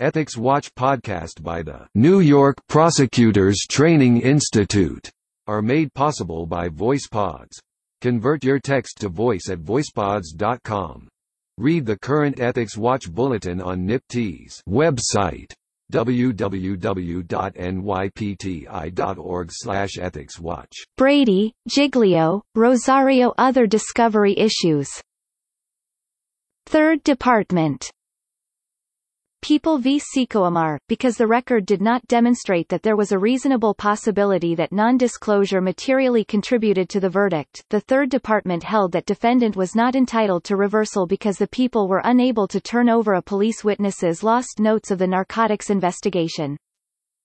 Ethics Watch podcast by the New York Prosecutors Training Institute are made possible by VoicePods. Convert your text to voice at voicepods.com. Read the current Ethics Watch bulletin on NYPT's website www.nypti.org slash ethicswatch. Brady, Giglio, Rosario Other discovery issues Third Department People v. Sekoamar, because the record did not demonstrate that there was a reasonable possibility that non-disclosure materially contributed to the verdict, the Third Department held that defendant was not entitled to reversal because the people were unable to turn over a police witness's lost notes of the narcotics investigation.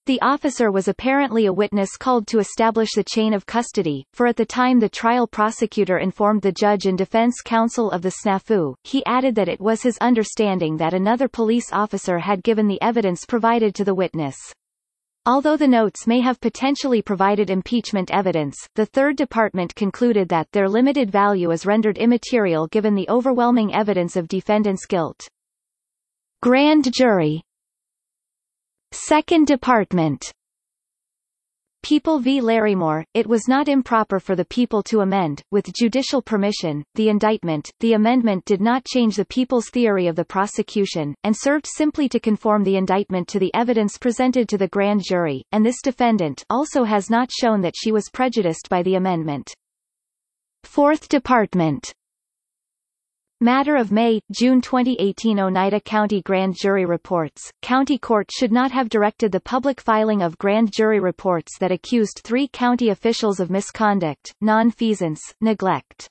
The officer was apparently a witness called to establish the chain of custody, for at the time the trial prosecutor informed the judge and defense counsel of the snafu, he added that it was his understanding that another police officer had given the evidence provided to the witness. Although the notes may have potentially provided impeachment evidence, the Third Department concluded that their limited value is rendered immaterial given the overwhelming evidence of defendant's guilt. Grand jury Second Department People v. Larrymore, it was not improper for the people to amend, with judicial permission, the indictment. The amendment did not change the people's theory of the prosecution, and served simply to conform the indictment to the evidence presented to the grand jury, and this defendant also has not shown that she was prejudiced by the amendment. Fourth Department Matter of May, June 2018 Oneida County Grand Jury Reports, County Court should not have directed the public filing of grand jury reports that accused three county officials of misconduct, non-feasance, neglect.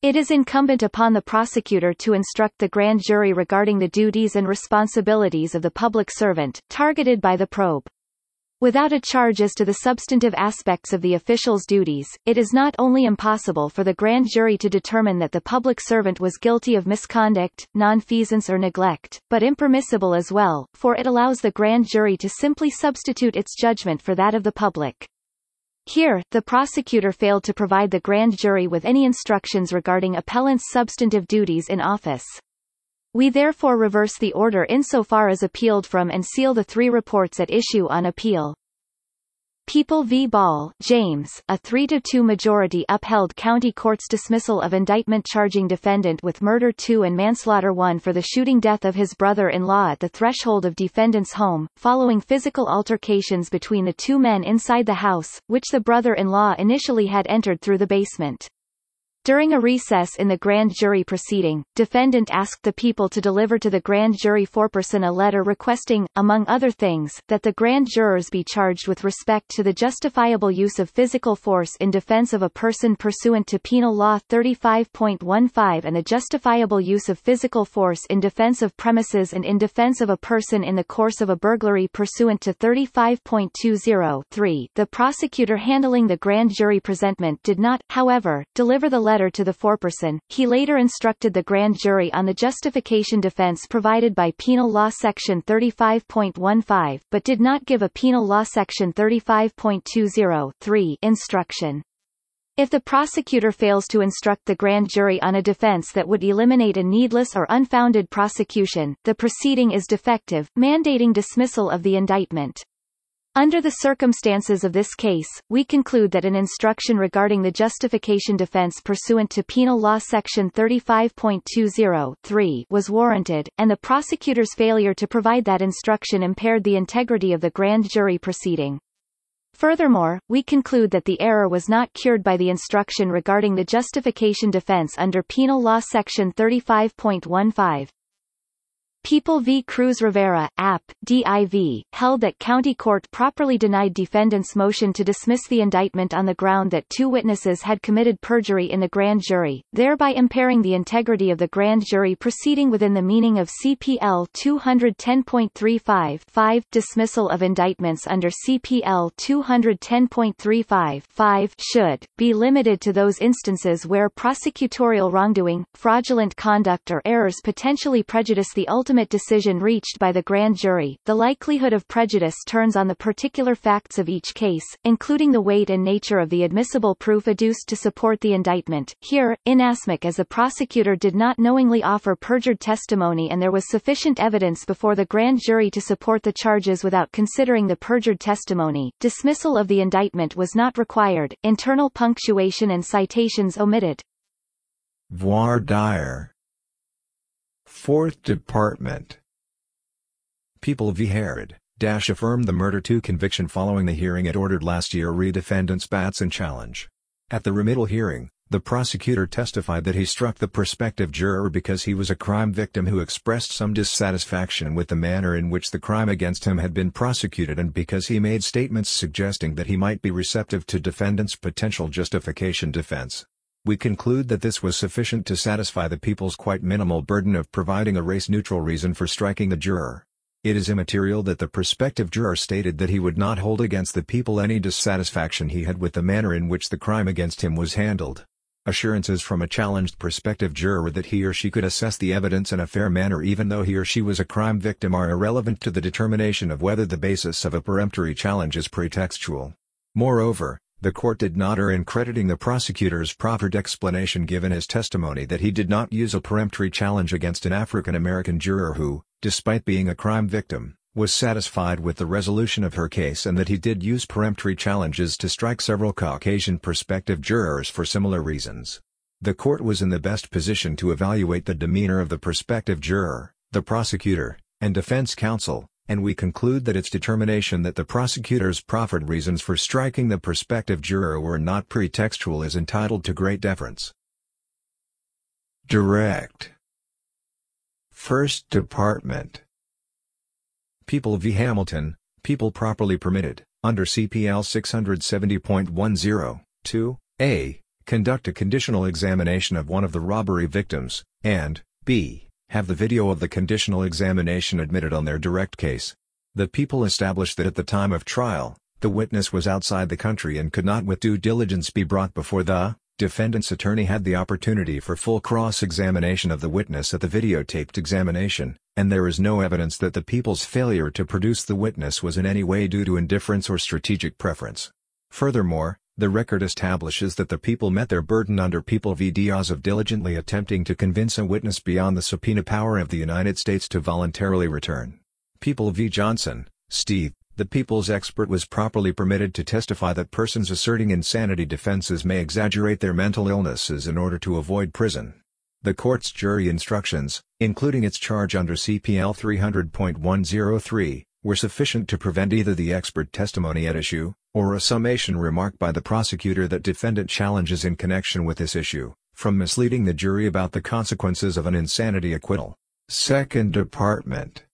It is incumbent upon the prosecutor to instruct the grand jury regarding the duties and responsibilities of the public servant, targeted by the probe. Without a charge as to the substantive aspects of the official's duties, it is not only impossible for the grand jury to determine that the public servant was guilty of misconduct, nonfeasance or neglect, but impermissible as well, for it allows the grand jury to simply substitute its judgment for that of the public. Here, the prosecutor failed to provide the grand jury with any instructions regarding appellant's substantive duties in office. We therefore reverse the order insofar as appealed from and seal the three reports at issue on appeal. People v. Ball, James, a 3-2 majority upheld county court's dismissal of indictment charging defendant with murder 2 and manslaughter 1 for the shooting death of his brother-in-law at the threshold of defendant's home, following physical altercations between the two men inside the house, which the brother-in-law initially had entered through the basement. During a recess in the grand jury proceeding, defendant asked the people to deliver to the grand jury foreperson a letter requesting, among other things, that the grand jurors be charged with respect to the justifiable use of physical force in defense of a person pursuant to Penal Law 35.15 and the justifiable use of physical force in defense of premises and in defense of a person in the course of a burglary pursuant to 35.20 The prosecutor handling the grand jury presentment did not, however, deliver the letter letter to the foreperson. He later instructed the grand jury on the justification defense provided by Penal Law Section 35.15, but did not give a Penal Law Section 35.20 instruction. If the prosecutor fails to instruct the grand jury on a defense that would eliminate a needless or unfounded prosecution, the proceeding is defective, mandating dismissal of the indictment. Under the circumstances of this case, we conclude that an instruction regarding the justification defense pursuant to Penal Law Section 35.20 was warranted, and the prosecutor's failure to provide that instruction impaired the integrity of the grand jury proceeding. Furthermore, we conclude that the error was not cured by the instruction regarding the justification defense under Penal Law Section 35.15. People v. Cruz Rivera, App. DIV, held that county court properly denied defendant's motion to dismiss the indictment on the ground that two witnesses had committed perjury in the grand jury, thereby impairing the integrity of the grand jury proceeding within the meaning of CPL 210.35 5 Dismissal of indictments under CPL 210.35 5 should, be limited to those instances where prosecutorial wrongdoing, fraudulent conduct or errors potentially prejudice the ultimate ultimate decision reached by the grand jury, the likelihood of prejudice turns on the particular facts of each case, including the weight and nature of the admissible proof adduced to support the indictment. Here, inasmuch as the prosecutor did not knowingly offer perjured testimony and there was sufficient evidence before the grand jury to support the charges without considering the perjured testimony, dismissal of the indictment was not required, internal punctuation and citations omitted. Voir dire. Fourth Department. People v. Herod, Dash affirmed the murder 2 conviction following the hearing it ordered last year re defendant's Batson challenge. At the remittal hearing, the prosecutor testified that he struck the prospective juror because he was a crime victim who expressed some dissatisfaction with the manner in which the crime against him had been prosecuted and because he made statements suggesting that he might be receptive to defendant's potential justification defense. We conclude that this was sufficient to satisfy the people's quite minimal burden of providing a race-neutral reason for striking the juror. It is immaterial that the prospective juror stated that he would not hold against the people any dissatisfaction he had with the manner in which the crime against him was handled. Assurances from a challenged prospective juror that he or she could assess the evidence in a fair manner even though he or she was a crime victim are irrelevant to the determination of whether the basis of a peremptory challenge is pretextual. Moreover, the court did not err in crediting the prosecutor's proffered explanation given his testimony that he did not use a peremptory challenge against an African American juror who, despite being a crime victim, was satisfied with the resolution of her case and that he did use peremptory challenges to strike several Caucasian prospective jurors for similar reasons. The court was in the best position to evaluate the demeanor of the prospective juror, the prosecutor, and defense counsel, and we conclude that its determination that the prosecutor's proffered reasons for striking the prospective juror were not pretextual is entitled to great deference. Direct First Department People v. Hamilton, people properly permitted, under CPL 670.10, 2, a, conduct a conditional examination of one of the robbery victims, and, b, have the video of the conditional examination admitted on their direct case. The people established that at the time of trial, the witness was outside the country and could not with due diligence be brought before the defendant's attorney had the opportunity for full cross-examination of the witness at the videotaped examination, and there is no evidence that the people's failure to produce the witness was in any way due to indifference or strategic preference. Furthermore, the record establishes that the people met their burden under People v. Diaz of diligently attempting to convince a witness beyond the subpoena power of the United States to voluntarily return. People v. Johnson, Steve, the people's expert was properly permitted to testify that persons asserting insanity defenses may exaggerate their mental illnesses in order to avoid prison. The court's jury instructions, including its charge under CPL 300.103, were sufficient to prevent either the expert testimony at issue, or a summation remark by the prosecutor that defendant challenges in connection with this issue, from misleading the jury about the consequences of an insanity acquittal. Second Department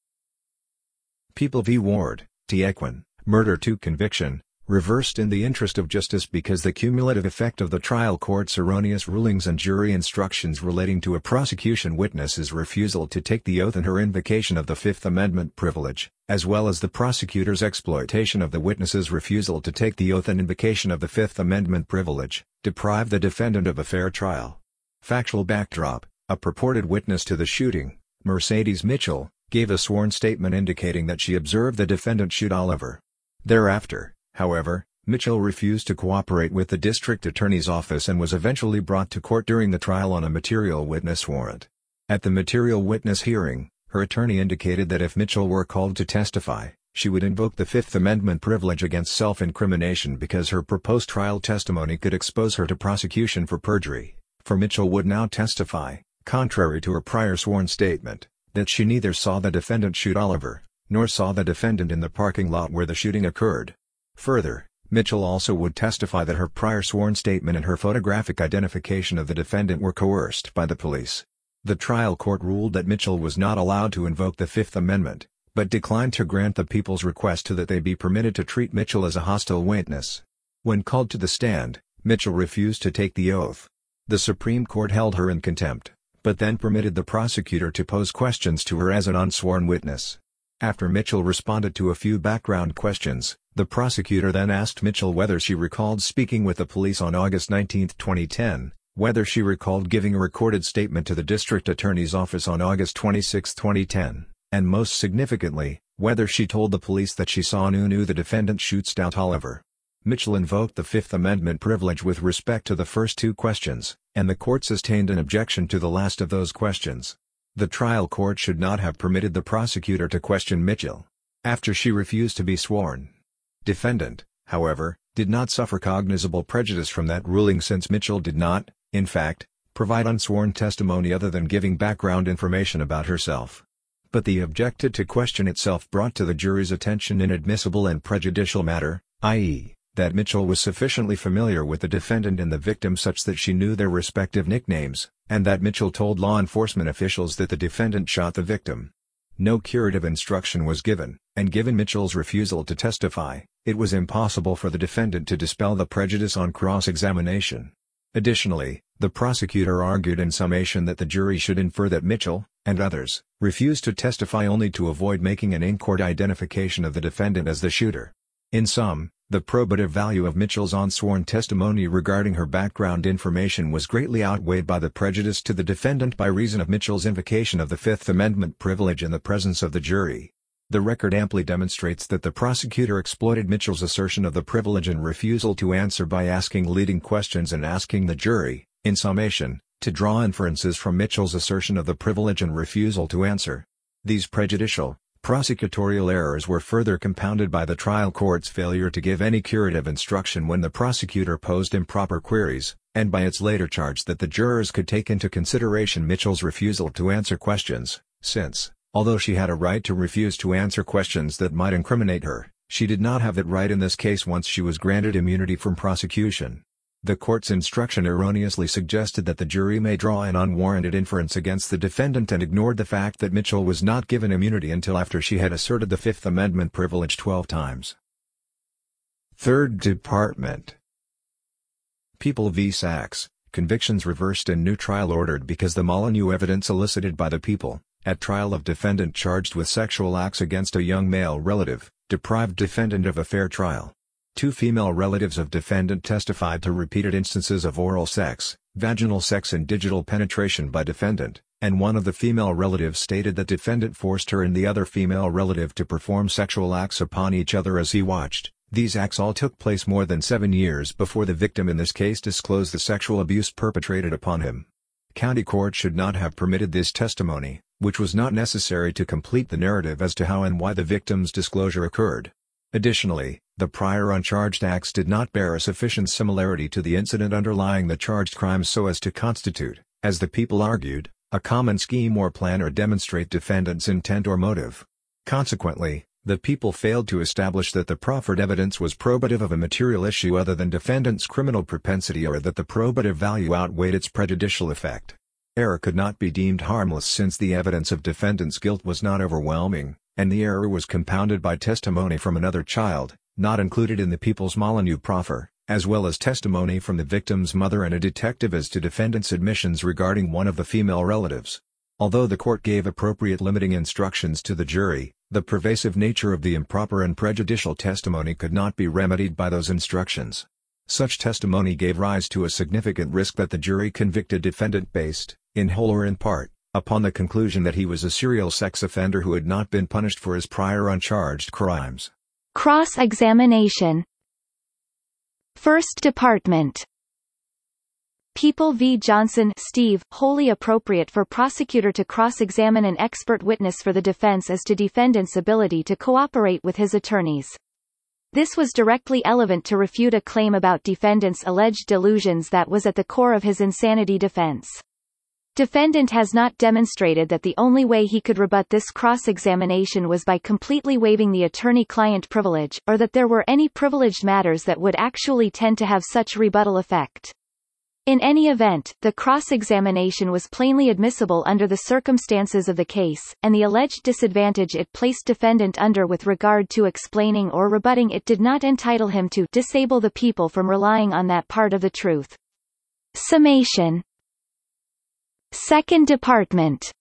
People v. Ward, Tiequin, Murder 2 conviction, reversed in the interest of justice because the cumulative effect of the trial court's erroneous rulings and jury instructions relating to a prosecution witness's refusal to take the oath and her invocation of the Fifth Amendment privilege, as well as the prosecutor's exploitation of the witness's refusal to take the oath and invocation of the Fifth Amendment privilege, deprived the defendant of a fair trial. Factual backdrop, a purported witness to the shooting, Mercedes Mitchell, gave a sworn statement indicating that she observed the defendant shoot Oliver. Thereafter, However, Mitchell refused to cooperate with the district attorney's office and was eventually brought to court during the trial on a material witness warrant. At the material witness hearing, her attorney indicated that if Mitchell were called to testify, she would invoke the Fifth Amendment privilege against self-incrimination because her proposed trial testimony could expose her to prosecution for perjury, for Mitchell would now testify, contrary to her prior sworn statement, that she neither saw the defendant shoot Oliver, nor saw the defendant in the parking lot where the shooting occurred. Further, Mitchell also would testify that her prior sworn statement and her photographic identification of the defendant were coerced by the police. The trial court ruled that Mitchell was not allowed to invoke the Fifth Amendment, but declined to grant the people's request to that they be permitted to treat Mitchell as a hostile witness. When called to the stand, Mitchell refused to take the oath. The Supreme Court held her in contempt, but then permitted the prosecutor to pose questions to her as an unsworn witness. After Mitchell responded to a few background questions, the prosecutor then asked Mitchell whether she recalled speaking with the police on August 19, 2010, whether she recalled giving a recorded statement to the district attorney's office on August 26, 2010, and most significantly, whether she told the police that she saw Nunu the defendant shoot Stout Oliver. Mitchell invoked the Fifth Amendment privilege with respect to the first two questions, and the court sustained an objection to the last of those questions. The trial court should not have permitted the prosecutor to question Mitchell after she refused to be sworn. Defendant, however, did not suffer cognizable prejudice from that ruling since Mitchell did not, in fact, provide unsworn testimony other than giving background information about herself. But the objected to question itself brought to the jury's attention inadmissible and prejudicial matter, i.e., that Mitchell was sufficiently familiar with the defendant and the victim such that she knew their respective nicknames, and that Mitchell told law enforcement officials that the defendant shot the victim. No curative instruction was given, and given Mitchell's refusal to testify, it was impossible for the defendant to dispel the prejudice on cross-examination. Additionally, the prosecutor argued in summation that the jury should infer that Mitchell, and others, refused to testify only to avoid making an in-court identification of the defendant as the shooter. In sum, the probative value of Mitchell's unsworn testimony regarding her background information was greatly outweighed by the prejudice to the defendant by reason of Mitchell's invocation of the Fifth Amendment privilege in the presence of the jury. The record amply demonstrates that the prosecutor exploited Mitchell's assertion of the privilege and refusal to answer by asking leading questions and asking the jury, in summation, to draw inferences from Mitchell's assertion of the privilege and refusal to answer. These prejudicial, prosecutorial errors were further compounded by the trial court's failure to give any curative instruction when the prosecutor posed improper queries, and by its later charge that the jurors could take into consideration Mitchell's refusal to answer questions, since, Although she had a right to refuse to answer questions that might incriminate her, she did not have that right in this case once she was granted immunity from prosecution. The court's instruction erroneously suggested that the jury may draw an unwarranted inference against the defendant and ignored the fact that Mitchell was not given immunity until after she had asserted the Fifth Amendment privilege 12 times. Third Department People v. Sachs, convictions reversed and new trial ordered because the Molyneux evidence elicited by the people, at trial of defendant charged with sexual acts against a young male relative, deprived defendant of a fair trial. Two female relatives of defendant testified to repeated instances of oral sex, vaginal sex and digital penetration by defendant, and one of the female relatives stated that defendant forced her and the other female relative to perform sexual acts upon each other as he watched. These acts all took place more than seven years before the victim in this case disclosed the sexual abuse perpetrated upon him. County court should not have permitted this testimony, which was not necessary to complete the narrative as to how and why the victim's disclosure occurred. Additionally, the prior uncharged acts did not bear a sufficient similarity to the incident underlying the charged crimes so as to constitute, as the people argued, a common scheme or plan or demonstrate defendant's intent or motive. Consequently, the people failed to establish that the proffered evidence was probative of a material issue other than defendant's criminal propensity or that the probative value outweighed its prejudicial effect. Error could not be deemed harmless since the evidence of defendant's guilt was not overwhelming, and the error was compounded by testimony from another child, not included in the People's Molyneux proffer, as well as testimony from the victim's mother and a detective as to defendant's admissions regarding one of the female relatives. Although the court gave appropriate limiting instructions to the jury, the pervasive nature of the improper and prejudicial testimony could not be remedied by those instructions. Such testimony gave rise to a significant risk that the jury convicted defendant based, in whole or in part, upon the conclusion that he was a serial sex offender who had not been punished for his prior uncharged crimes. Cross-examination First Department People v. Johnson Steve, wholly appropriate for prosecutor to cross-examine an expert witness for the defense as to defendant's ability to cooperate with his attorneys. This was directly relevant to refute a claim about defendant's alleged delusions that was at the core of his insanity defense. Defendant has not demonstrated that the only way he could rebut this cross-examination was by completely waiving the attorney-client privilege, or that there were any privileged matters that would actually tend to have such rebuttal effect. In any event, the cross-examination was plainly admissible under the circumstances of the case, and the alleged disadvantage it placed defendant under with regard to explaining or rebutting it did not entitle him to disable the people from relying on that part of the truth. Summation Second Department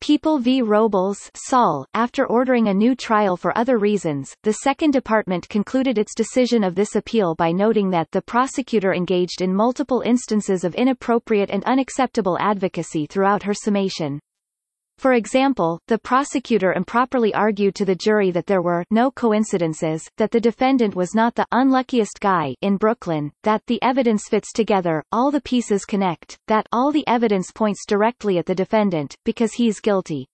People v. Robles Saul, after ordering a new trial for other reasons, the Second Department concluded its decision of this appeal by noting that the prosecutor engaged in multiple instances of inappropriate and unacceptable advocacy throughout her summation. For example, the prosecutor improperly argued to the jury that there were no coincidences, that the defendant was not the unluckiest guy in Brooklyn, that the evidence fits together, all the pieces connect, that all the evidence points directly at the defendant, because he's guilty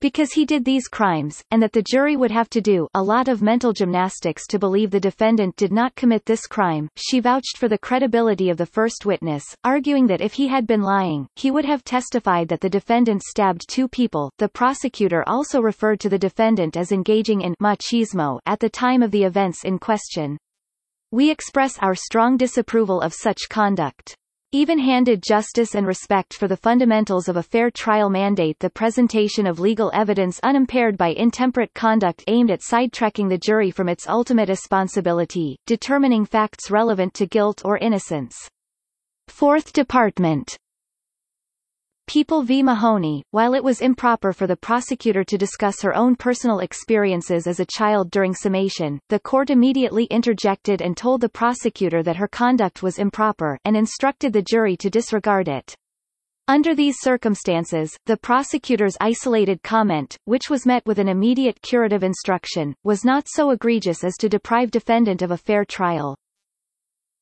because he did these crimes, and that the jury would have to do a lot of mental gymnastics to believe the defendant did not commit this crime. She vouched for the credibility of the first witness, arguing that if he had been lying, he would have testified that the defendant stabbed two people. The prosecutor also referred to the defendant as engaging in machismo at the time of the events in question. We express our strong disapproval of such conduct. Even-handed justice and respect for the fundamentals of a fair trial mandate the presentation of legal evidence unimpaired by intemperate conduct aimed at sidetracking the jury from its ultimate responsibility, determining facts relevant to guilt or innocence. Fourth Department People v. Mahoney, while it was improper for the prosecutor to discuss her own personal experiences as a child during summation, the court immediately interjected and told the prosecutor that her conduct was improper, and instructed the jury to disregard it. Under these circumstances, the prosecutor's isolated comment, which was met with an immediate curative instruction, was not so egregious as to deprive defendant of a fair trial.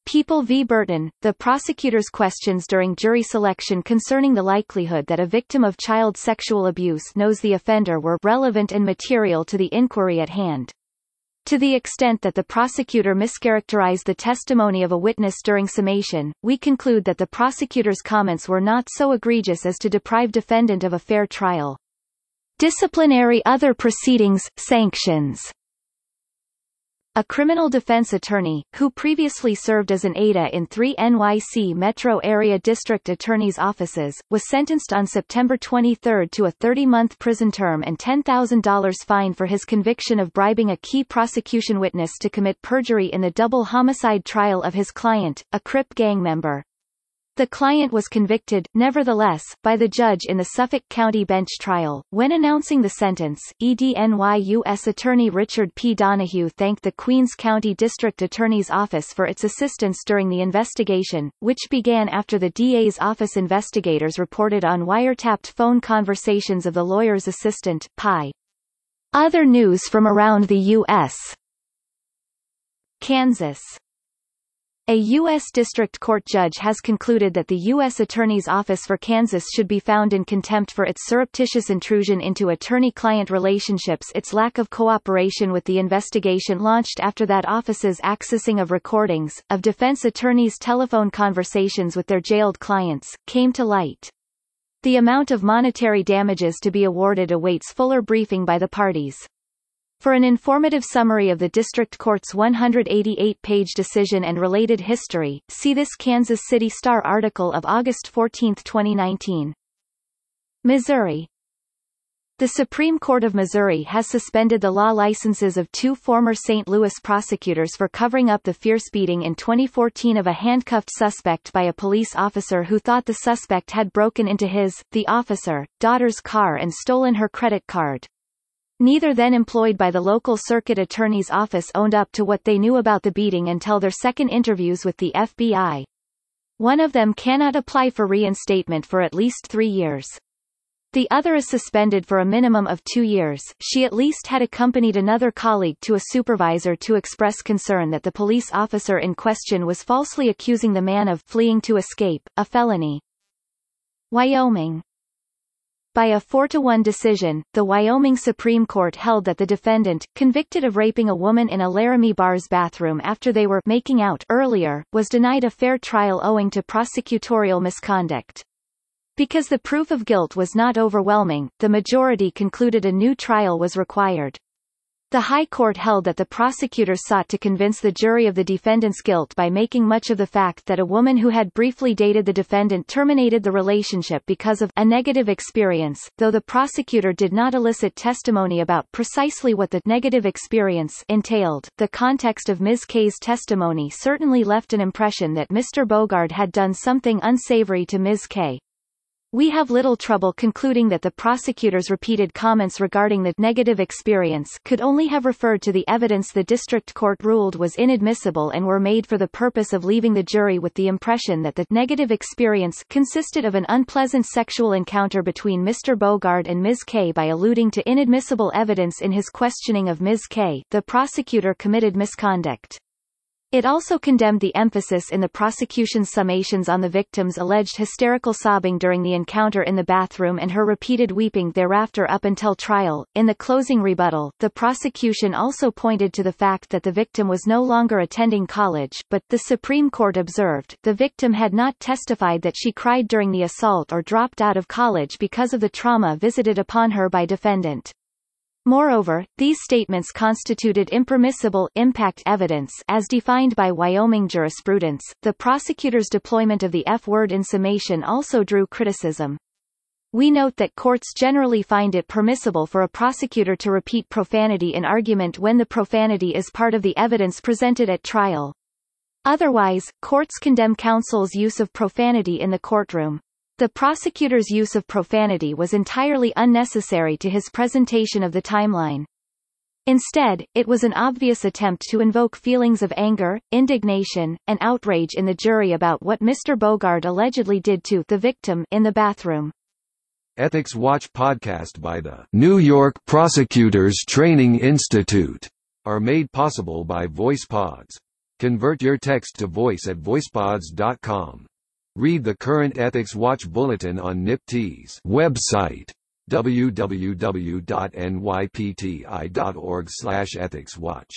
People v. Burton, the prosecutor's questions during jury selection concerning the likelihood that a victim of child sexual abuse knows the offender were relevant and material to the inquiry at hand. To the extent that the prosecutor mischaracterized the testimony of a witness during summation, we conclude that the prosecutor's comments were not so egregious as to deprive defendant of a fair trial. Disciplinary other proceedings, sanctions a criminal defense attorney, who previously served as an ADA in three NYC metro area district attorney's offices, was sentenced on September 23 to a 30-month prison term and $10,000 fine for his conviction of bribing a key prosecution witness to commit perjury in the double homicide trial of his client, a Crip gang member. The client was convicted, nevertheless, by the judge in the Suffolk County bench trial. When announcing the sentence, EDNY U.S. Attorney Richard P. Donoghue thanked the Queens County District Attorney's Office for its assistance during the investigation, which began after the DA's office investigators reported on wiretapped phone conversations of the lawyer's assistant, Pi. Other news from around the U.S. Kansas a U.S. District Court judge has concluded that the U.S. Attorney's Office for Kansas should be found in contempt for its surreptitious intrusion into attorney-client relationships its lack of cooperation with the investigation launched after that office's accessing of recordings, of defense attorneys' telephone conversations with their jailed clients, came to light. The amount of monetary damages to be awarded awaits fuller briefing by the parties. For an informative summary of the District Court's 188-page decision and related history, see this Kansas City Star article of August 14, 2019. Missouri the Supreme Court of Missouri has suspended the law licenses of two former St. Louis prosecutors for covering up the fierce beating in 2014 of a handcuffed suspect by a police officer who thought the suspect had broken into his, the officer, daughter's car and stolen her credit card. Neither then employed by the local circuit attorney's office owned up to what they knew about the beating until their second interviews with the FBI. One of them cannot apply for reinstatement for at least three years. The other is suspended for a minimum of two years. She at least had accompanied another colleague to a supervisor to express concern that the police officer in question was falsely accusing the man of fleeing to escape, a felony. Wyoming by a 4-to-1 decision, the Wyoming Supreme Court held that the defendant, convicted of raping a woman in a Laramie bar's bathroom after they were making out earlier, was denied a fair trial owing to prosecutorial misconduct. Because the proof of guilt was not overwhelming, the majority concluded a new trial was required. The High Court held that the prosecutors sought to convince the jury of the defendant's guilt by making much of the fact that a woman who had briefly dated the defendant terminated the relationship because of a negative experience, though the prosecutor did not elicit testimony about precisely what the negative experience entailed. The context of Ms. K's testimony certainly left an impression that Mr. Bogard had done something unsavory to Ms. K. We have little trouble concluding that the prosecutor's repeated comments regarding the negative experience could only have referred to the evidence the district court ruled was inadmissible and were made for the purpose of leaving the jury with the impression that the negative experience consisted of an unpleasant sexual encounter between Mr. Bogard and Ms. K. By alluding to inadmissible evidence in his questioning of Ms. K., the prosecutor committed misconduct. It also condemned the emphasis in the prosecution's summations on the victim's alleged hysterical sobbing during the encounter in the bathroom and her repeated weeping thereafter up until trial. In the closing rebuttal, the prosecution also pointed to the fact that the victim was no longer attending college, but, the Supreme Court observed, the victim had not testified that she cried during the assault or dropped out of college because of the trauma visited upon her by defendant. Moreover, these statements constituted impermissible impact evidence as defined by Wyoming jurisprudence. The prosecutor's deployment of the F-word in summation also drew criticism. We note that courts generally find it permissible for a prosecutor to repeat profanity in argument when the profanity is part of the evidence presented at trial. Otherwise, courts condemn counsel's use of profanity in the courtroom. The prosecutor's use of profanity was entirely unnecessary to his presentation of the timeline. Instead, it was an obvious attempt to invoke feelings of anger, indignation, and outrage in the jury about what Mr. Bogard allegedly did to the victim in the bathroom. Ethics Watch podcast by the New York Prosecutors Training Institute are made possible by VoicePods. Convert your text to voice at voicepods.com. Read the current Ethics Watch bulletin on NYPT's website www.nypti.org/ethicswatch.